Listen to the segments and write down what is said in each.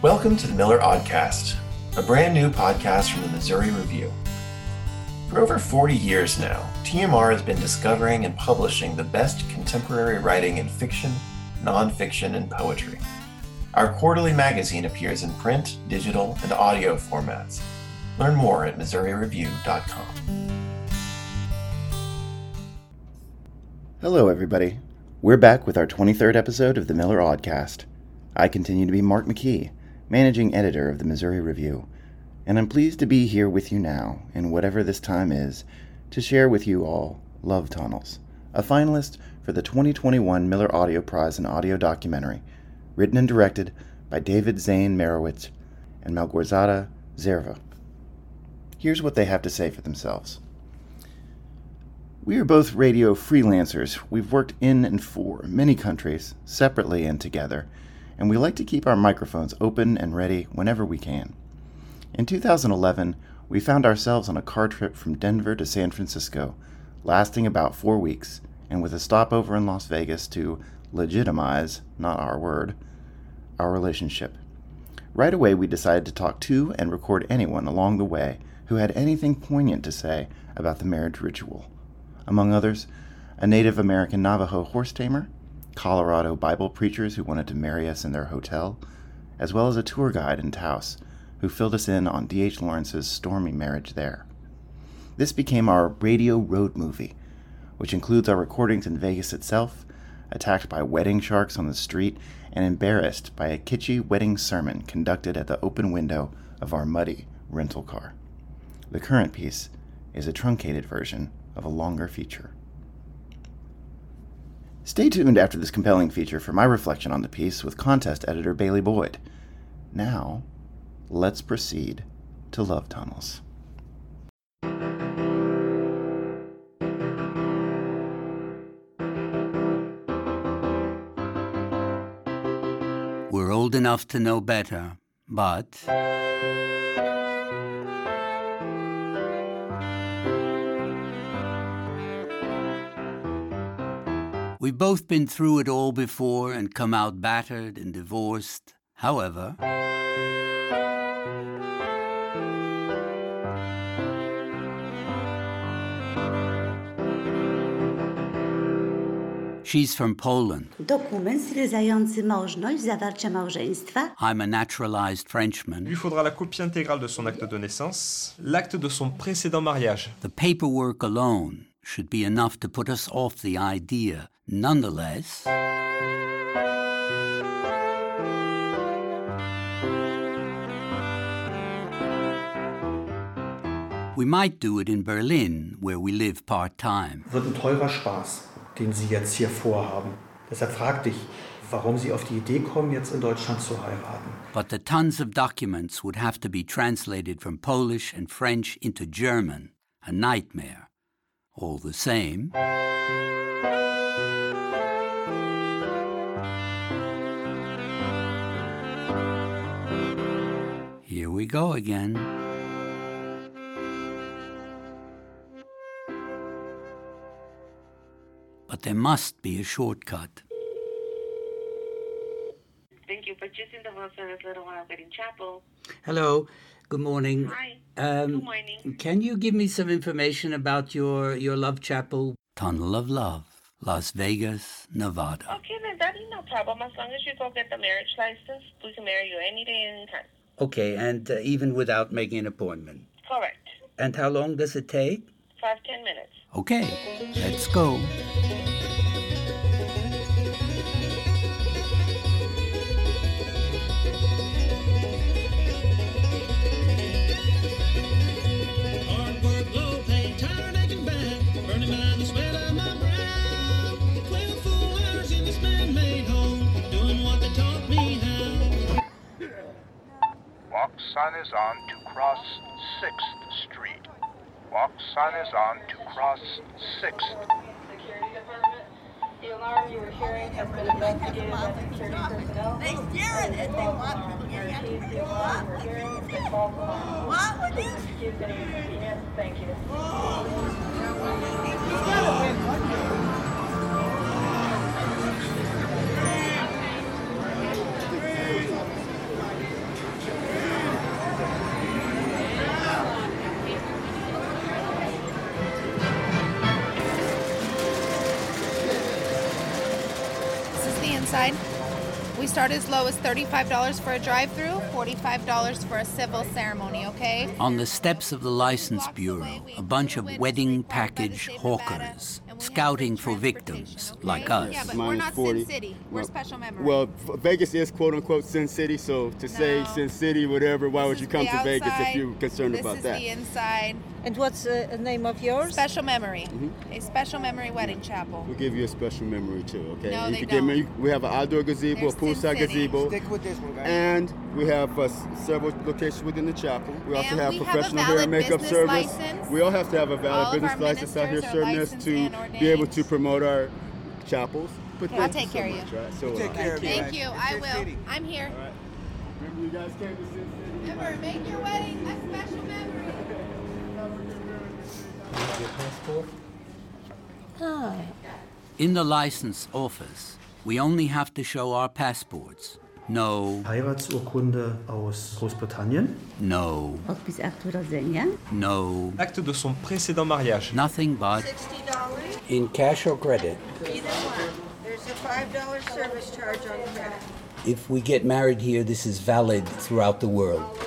Welcome to the Miller Aud-cast, a brand new podcast from the Missouri Review. For over 40 years now, TMR has been discovering and publishing the best contemporary writing in fiction, nonfiction, and poetry. Our quarterly magazine appears in print, digital, and audio formats. Learn more at MissouriReview.com. Hello, everybody. We're back with our 23rd episode of the Miller Aud-cast. I continue to be Mark McKee, managing editor of the Missouri Review, and I'm pleased to be here with you now, in whatever this time is, to share with you all Love Tunnels, a finalist for the 2021 Miller Audio Prize in Audio Documentary, written and directed by David Zane Mairowitz and Malgorzata Zerwe. Here's what they have to say for themselves. We are both radio freelancers. We've worked in and for many countries, separately and together, and we like to keep our microphones open and ready whenever we can. In 2011, we found ourselves on a car trip from Denver to San Francisco, lasting about four weeks, and with a stopover in Las Vegas to legitimize, not our word, our relationship. Right away, we decided to talk to and record anyone along the way who had anything poignant to say about the marriage ritual. Among others, a Native American Navajo horse tamer, Colorado Bible preachers who wanted to marry us in their hotel, as well as a tour guide in Taos who filled us in on D.H. Lawrence's stormy marriage there. This became our radio road movie, which includes our recordings in Vegas itself, attacked by wedding sharks on the street, and embarrassed by a kitschy wedding sermon conducted at the open window of our muddy rental car. The current piece is a truncated version of a longer feature. Stay tuned after this compelling feature for my reflection on the piece with contest editor Bailey Boyd. Now, let's proceed to Love Tunnels. We're old enough to know better, but. We've both been through it all before and come out battered and divorced. However, She's from Poland. Dokument stwierdzający możliwość zawarcia małżeństwa. I'm a naturalized Frenchman. lui faudra la copie intégrale de son acte de naissance, l'acte de son précédent mariage. The paperwork alone should be enough to put us off the idea. Nonetheless, we might do it in Berlin, where we live part time. wird ein teurer Spaß, den Sie jetzt hier vorhaben. Deshalb fragte ich, warum Sie auf die Idee kommen, jetzt in Deutschland zu heiraten. But the tons of documents would have to be translated from Polish and French into German. A nightmare. All the same. We go again. But there must be a shortcut. Thank you for choosing the Los Angeles Little Wild Wedding Chapel. Hello. Good morning. Hi. Um, Good morning. Can you give me some information about your your love chapel? Tunnel of Love, Las Vegas, Nevada. Okay, then that is no problem. As long as you go get the marriage license, we can marry you any day, anytime. Okay, and uh, even without making an appointment. Correct. And how long does it take? Five, ten minutes. Okay, let's go. Sign is on to cross 6th Street. Walk sign is on to cross 6th. Security department. The alarm you were hearing has been investigated by security personnel. They stare at it. They want to get Received the alarm you were hearing. It's a false alarm. What would you? Excuse any inconvenience. Thank you. Oh. Inside. We start as low as $35 for a drive through, $45 for a civil ceremony, okay? On the steps of the License Bureau, a bunch of wedding package hawkers scouting for victims like us. Yeah, but Mine we're not 40. Sin City. We're Well- special memory. Well, Vegas is quote unquote Sin City, so to say Sin City, whatever, why would you come the to Vegas if you're concerned this about is that? the inside. And what's uh, the name of yours? Special memory. Mm-hmm. A special memory wedding chapel. We'll give you a special memory too, okay? No, you they can don't. Get me, we have an outdoor gazebo, There's a poolside gazebo. Stick with this one, guys. And we have uh, several locations within the chapel. We also And have we have a professional hair and makeup service. license. We all have to have a valid of business our license out here ministers are serving us licensed to and be able to ordained. promote our chapels. But I'll take so care of you. right? So, Take uh, care of you. thank Thank you. I will. I'm here. Remember you guys came to Sin City? Remember, make your wedding a special memory. In the license office, we only have to show our passports. No, Heiratsurkunde aus Großbritannien. no, Podpis aktu urodzenia. no. L'acte de son précédent mariage. Nothing but $60? in cash or credit. Either one. There's a $5 service charge on credit. If we get married here, this is valid throughout the world.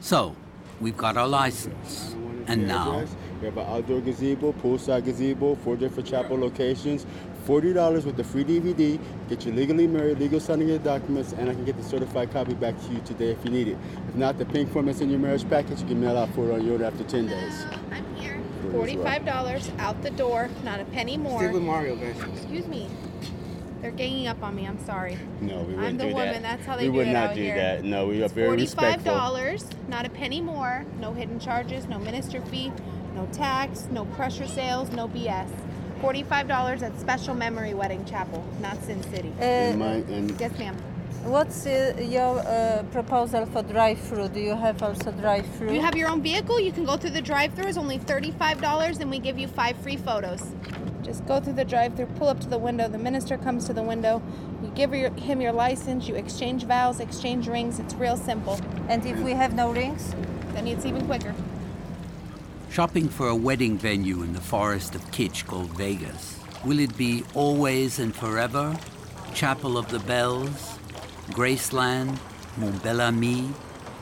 So, we've got our license. And now, We have an outdoor gazebo, poolside gazebo, four different chapel locations. Forty dollars with the free DVD. Get you legally married, legal signing your documents, and I can get the certified copy back to you today if you need it. If not, the pink form that's in your marriage package, you can mail out for it on your order after ten days. I'm here. Good as well. Forty-five dollars out the door, not a penny more. Stick with Mario, guys. Excuse me. They're ganging up on me. I'm sorry. No, we wouldn't I'm the do woman. that. That's how they we do would it not out do here. that. No, we are very Forty-five dollars, not a penny more. No hidden charges, no minister fee, no tax, no pressure sales, no BS. Forty-five dollars at Special Memory Wedding Chapel, not Sin City. And my- yes, ma'am. What's uh, your uh, proposal for drive-through? Do you have also drive-through? If you have your own vehicle, you can go through the drive-through. It's only thirty-five dollars, and we give you five free photos. Just go through the drive-through, pull up to the window. The minister comes to the window. You give your, him your license. You exchange vows, exchange rings. It's real simple. And if we have no rings, then it's even quicker. shopping for a wedding venue in the forest of Kitsch called Vegas. Will it be always and forever? Chapel of the Bells? Graceland? Mon Bel Ami?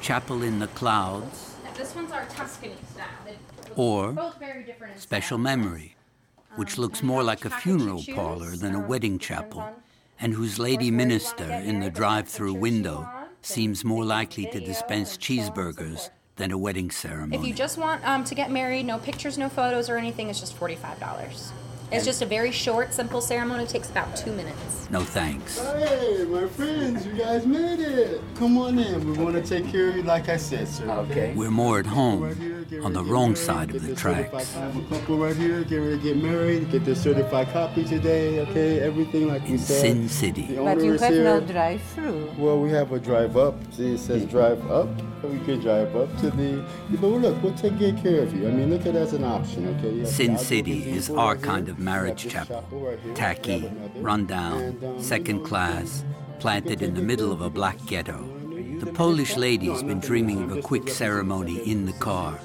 Chapel in the Clouds? This one's our Tuscany style. Or both very different. Special. Memory, which looks more like a funeral parlor than a wedding chapel, and whose lady minister in the drive through window seems more likely to dispense cheeseburgers than a wedding ceremony. If you just want um, to get married, no pictures, no photos, or anything, it's just forty-five dollars. It's just a very short, simple ceremony. It takes about two minutes. No thanks. Hey, my friends, you guys made it. Come on in. We want to take care of you like I said, sir. Okay. We're more at home on the wrong side of the tracks. I have a couple right here getting ready to get married, get their certified copy today, okay? Everything like we said. Sin City. But you is have no drive-through. Well, we have a drive up. See, it says drive up. We can drive up to the. But look, we'll take good care of you. I mean, look at it as an option, okay? You have the Sin City is our right here. kind of marriage chapel. right. Tacky, You have rundown, And, um, second class, planted in the middle of a black ghetto. The Polish lady's been dreaming of a quick ceremony in the car,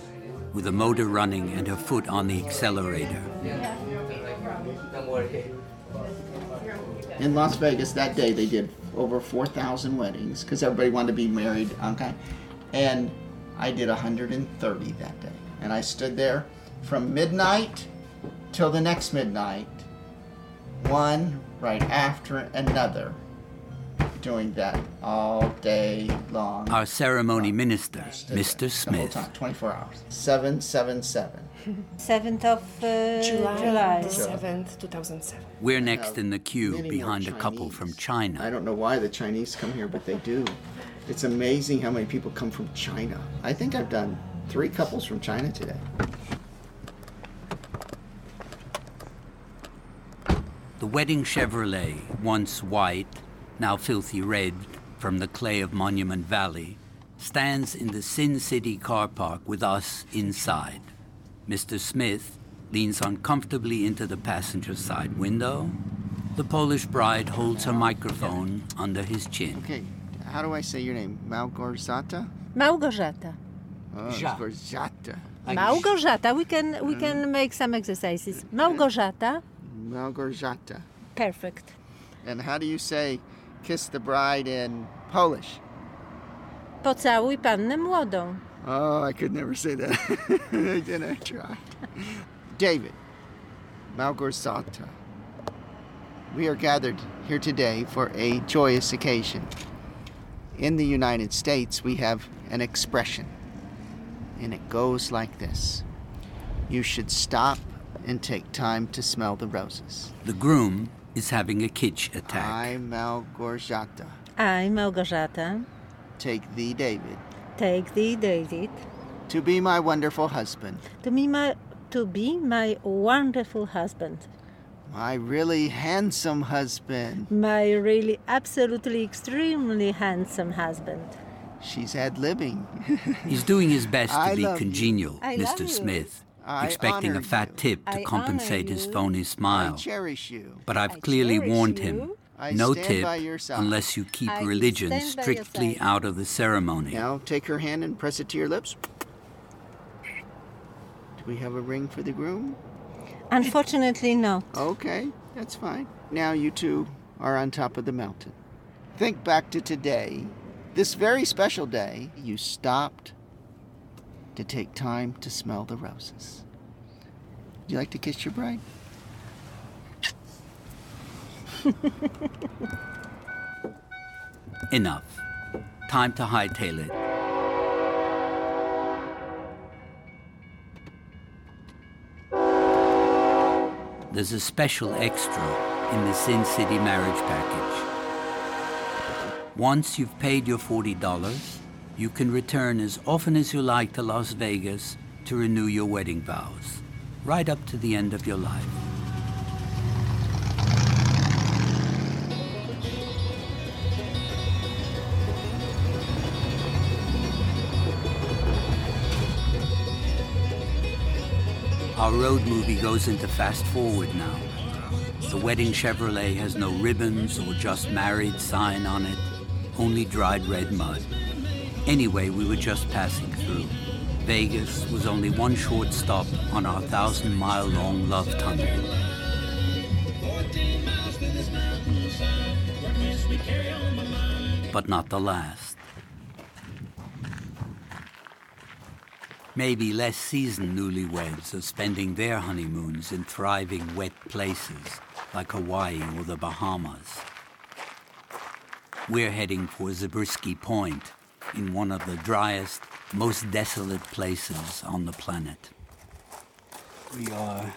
with the motor running and her foot on the accelerator. In Las Vegas that day, they did over 4,000 weddings because everybody wanted to be married. Okay. And I did 130 that day. And I stood there from midnight till the next midnight, one right after another, doing that all day long. Our ceremony minister, Mr. Smith. time, 24 hours. 777. 7th of uh, July. 7th, 2007. We're next in the queue behind a couple from China. I don't know why the Chinese come here, but they do. It's amazing how many people come from China. I think I've done three couples from China today. The wedding Chevrolet, once white, now filthy red from the clay of Monument Valley, stands in the Sin City car park with us inside. Mr. Smith leans uncomfortably into the passenger side window. The Polish bride holds her microphone under his chin. Okay, how do I say your name? Małgorzata? Małgorzata. Oh, Ja. Małgorzata. Małgorzata. We can we can make some exercises. Małgorzata. Małgorzata. Perfect. And how do you say kiss the bride in Polish? Pocałuj pannę młodą. Oh, I could never say that. I didn't try. David, Malgorzata, we are gathered here today for a joyous occasion. In the United States, we have an expression, and it goes like this You should stop and take time to smell the roses. The groom is having a kitsch attack. I'm Malgorzata. I, Małgorzata, take thee, David, take thee, David, to be my wonderful husband, to be my, to be my wonderful husband, my really handsome husband. my really absolutely extremely handsome husband. She's ad libbing. He's doing his best to I be love you. congenial, I love Mr. you. Smith, I expecting a fat you. tip to I compensate his you. phony I smile. cherish you. But I've I clearly warned you. him I no tip by your side. unless you keep I religion stand by your strictly out of the ceremony. Now take her hand and press it to your lips. Do we have a ring for the groom? Unfortunately, no. Okay, that's fine. Now you two are on top of the mountain. Think back to today, this very special day, you stopped to take time to smell the roses. Would you like to kiss your bride? Enough. Time to hightail it. There's a special extra in the Sin City marriage package. Once you've paid your $40, you can return as often as you like to Las Vegas to renew your wedding vows, right up to the end of your life. Our road movie goes into fast forward now. The wedding Chevrolet has no ribbons or just married sign on it, only dried red mud. Anyway, we were just passing through. Vegas was only one short stop on our thousand mile long love tunnel. But not the last. Maybe less seasoned newlyweds are spending their honeymoons in thriving wet places like Hawaii or the Bahamas. We're heading for Zabriskie Point in one of the driest, most desolate places on the planet. We are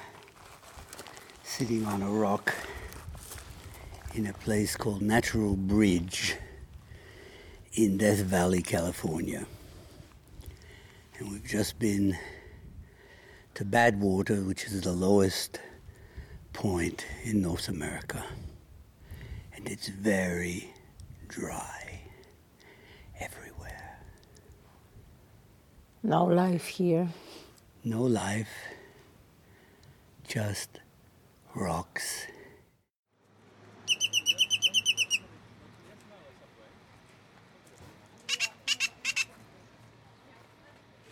sitting on a rock in a place called Natural Bridge in Death Valley, California. And we've just been to Badwater, which is the lowest point in North America. And it's very dry No life here. No life, just rocks.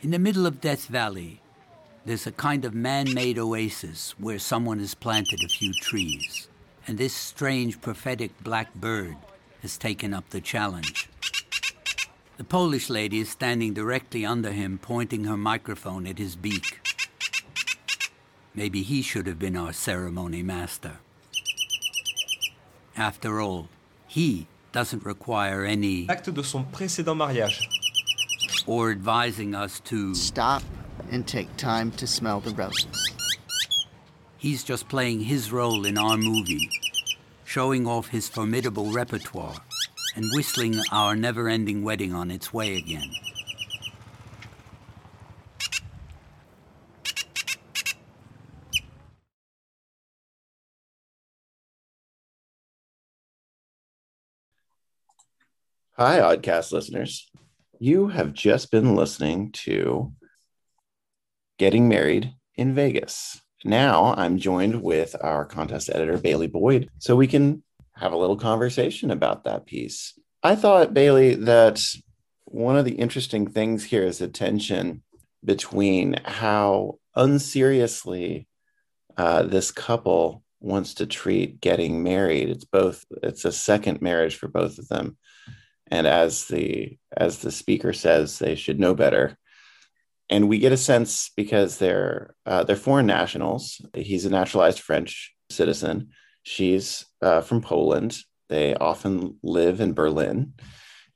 In the middle of Death Valley, there's a kind of man made oasis where someone has planted a few trees, and this strange prophetic black bird has taken up the challenge. The Polish lady is standing directly under him, pointing her microphone at his beak. Maybe he should have been our ceremony master. After all, he doesn't require any Acte de son précédent mariage. or advising us to Stop and take time to smell the roses. He's just playing his role in our movie, showing off his formidable repertoire and whistling our never ending wedding on its way again. Hi, Aud-cast listeners. You have just been listening to Getting Married in Vegas. Now I'm joined with our contest editor, Bailey Boyd, so we can have a little conversation about that piece. I thought, Bailey, that one of the interesting things here is the tension between how unseriously uh, this couple wants to treat getting married. It's both. It's a second marriage for both of them, and as the as the speaker says, they should know better. And we get a sense because they're uh, they're foreign nationals. He's a naturalized French citizen. She's uh, from Poland. They often live in Berlin,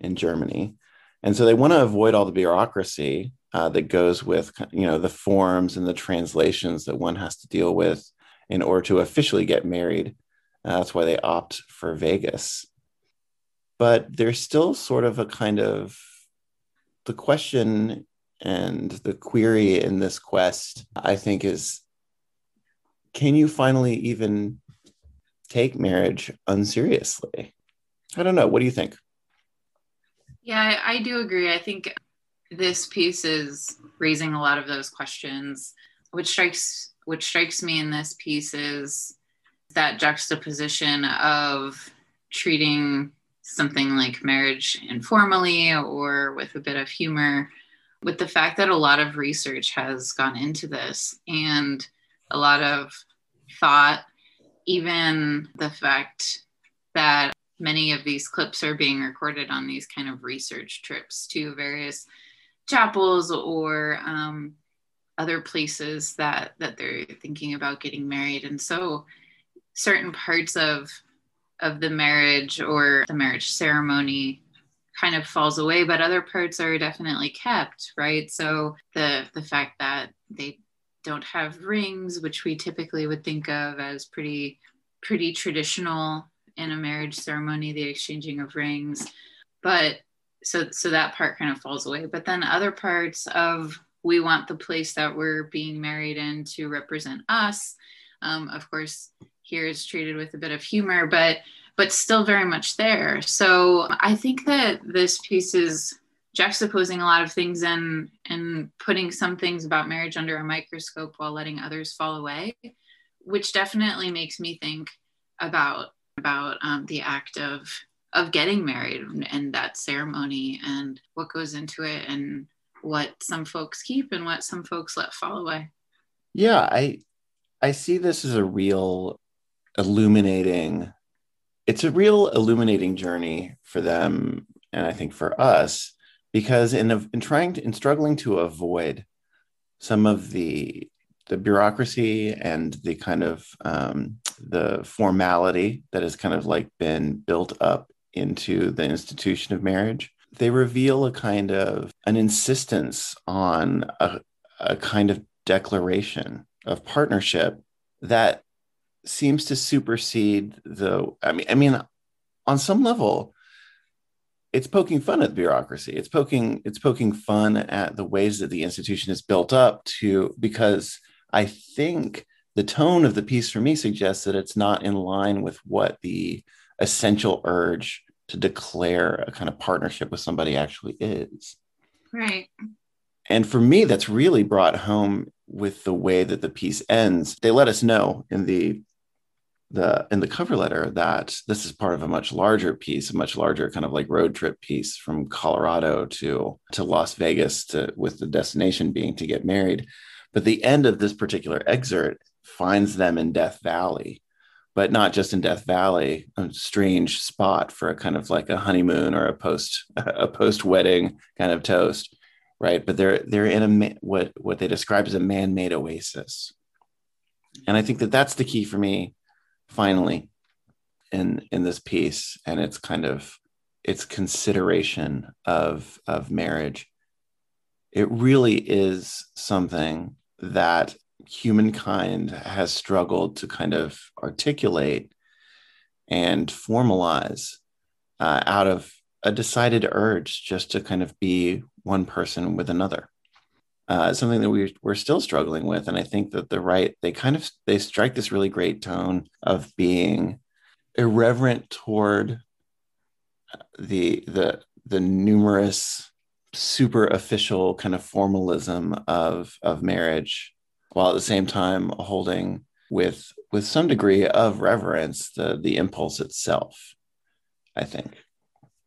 in Germany, and so they want to avoid all the bureaucracy uh, that goes with you know the forms and the translations that one has to deal with in order to officially get married. Uh, that's why they opt for Vegas. But there's still sort of a kind of the question and the query in this quest, I think, is can you finally even take marriage unseriously? I don't know. What do you think? Yeah, I, I do agree. I think this piece is raising a lot of those questions. Which strikes which strikes me in this piece is that juxtaposition of treating something like marriage informally or with a bit of humor with the fact that a lot of research has gone into this and a lot of thought even the fact that many of these clips are being recorded on these kind of research trips to various chapels or um, other places that that they're thinking about getting married. And so certain parts of of the marriage or the marriage ceremony kind of falls away but other parts are definitely kept right? So the the fact that they don't have rings which we typically would think of as pretty pretty traditional in a marriage ceremony the exchanging of rings but so so that part kind of falls away but then other parts of we want the place that we're being married in to represent us. Um, of course, here it's treated with a bit of humor, but but still very much there. So I think that this piece is juxtaposing a lot of things and and putting some things about marriage under a microscope while letting others fall away, which definitely makes me think about about um, the act of of getting married and that ceremony and what goes into it and what some folks keep and what some folks let fall away. Yeah, I I see this as a real illuminating it's a real illuminating journey for them and I think for us because in in trying to in struggling to avoid some of the the bureaucracy and the kind of um, the formality that has kind of like been built up into the institution of marriage they reveal a kind of an insistence on a, a kind of declaration of partnership that seems to supersede the i mean i mean on some level it's poking fun at the bureaucracy it's poking it's poking fun at the ways that the institution is built up to because i think the tone of the piece for me suggests that it's not in line with what the essential urge to declare a kind of partnership with somebody actually is. Right. And for me, that's really brought home with the way that the piece ends. They let us know in the the in the cover letter that this is part of a much larger piece, a much larger kind of like road trip piece from Colorado to to Las Vegas to with the destination being to get married. But the end of this particular excerpt finds them in Death Valley but not just in Death Valley, a strange spot for a kind of like a honeymoon or a post a post wedding kind of toast, right? But they're they're in a what what they describe as a man made oasis, and I think that that's the key for me, finally, in in this piece, and it's kind of its consideration of of marriage. It really is something that humankind has struggled to kind of articulate and formalize uh, out of a decided urge just to kind of be one person with another. Uh, something that we, we're still struggling with. And I think that the right, they kind of, they strike this really great tone of being irreverent toward the, the, the numerous super official kind of formalism of, of marriage while at the same time holding with with some degree of reverence the the impulse itself i think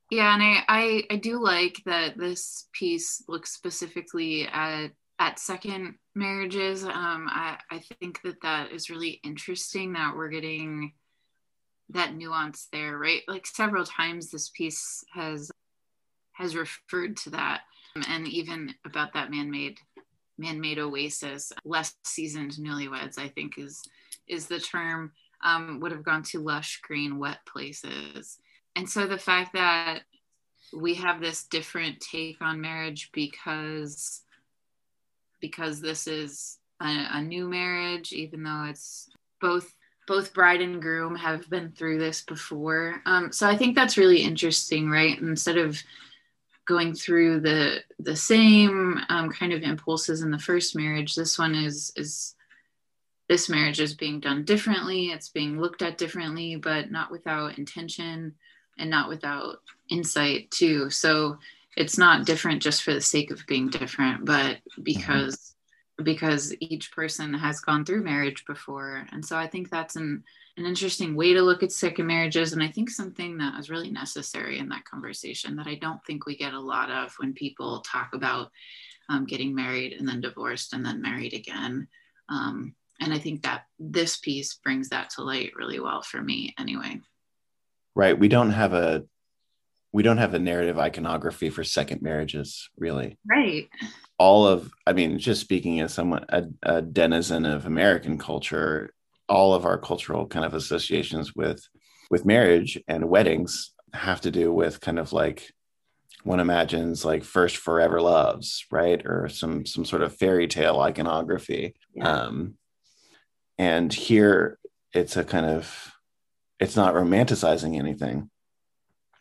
yeah and i i, I do like that this piece looks specifically at at second marriages. Um, I, I think that that is really interesting that we're getting that nuance there, right? Like several times this piece has has referred to that, and even about that man-made man-made oasis. Less seasoned newlyweds, I think, is is the term. Um, would have gone to lush green wet places, and so the fact that we have this different take on marriage because because this is a, a new marriage, even though it's both both bride and groom have been through this before. Um, so I think that's really interesting, right? Instead of going through the the same um, kind of impulses in the first marriage, this one is is this marriage is being done differently. It's being looked at differently, but not without intention and not without insight too. So it's not different just for the sake of being different, but because mm-hmm. because each person has gone through marriage before. And so I think that's an an interesting way to look at second marriages and I think something that is really necessary in that conversation that I don't think we get a lot of when people talk about um, getting married and then divorced and then married again. Um, and I think that this piece brings that to light really well for me anyway. Right. We don't have a we don't have a narrative iconography for second marriages, really. Right. All of, I mean, just speaking as someone, a, a denizen of American culture, all of our cultural kind of associations with with marriage and weddings have to do with kind of like one imagines like first forever loves right or some some sort of fairy tale iconography yeah. um and here it's a kind of it's not romanticizing anything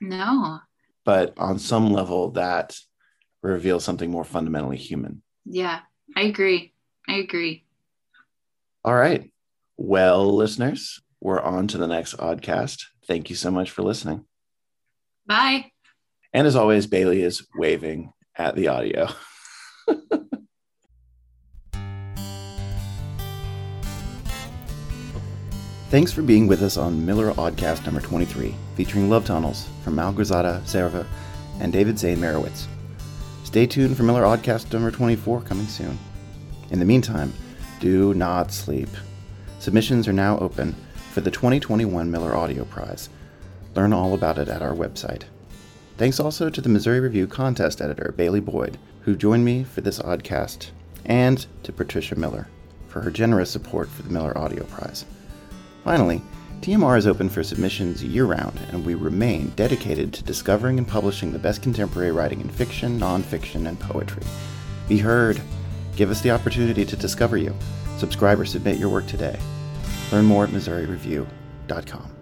no. But on some level, that reveals something more fundamentally human. Yeah, I agree. I agree. All right. Well, listeners, we're on to the next Aud-cast. Thank you so much for listening. Bye. And as always, Bailey is waving at the audio. Thanks for being with us on Miller Aud-cast number 23, featuring Love Tunnels from Malgorzata Zerwe and David Zane Mairowitz. Stay tuned for Miller Aud-cast number 24 coming soon. In the meantime, do not sleep. Submissions are now open for the 2021 Miller Audio Prize. Learn all about it at our website. Thanks also to the Missouri Review contest editor, Bailey Boyd, who joined me for this Aud-cast, and to Patricia Miller for her generous support for the Miller Audio Prize. Finally, TMR is open for submissions year round, and we remain dedicated to discovering and publishing the best contemporary writing in fiction, nonfiction, and poetry. Be heard. Give us the opportunity to discover you. Subscribe or submit your work today. Learn more at MissouriReview.com.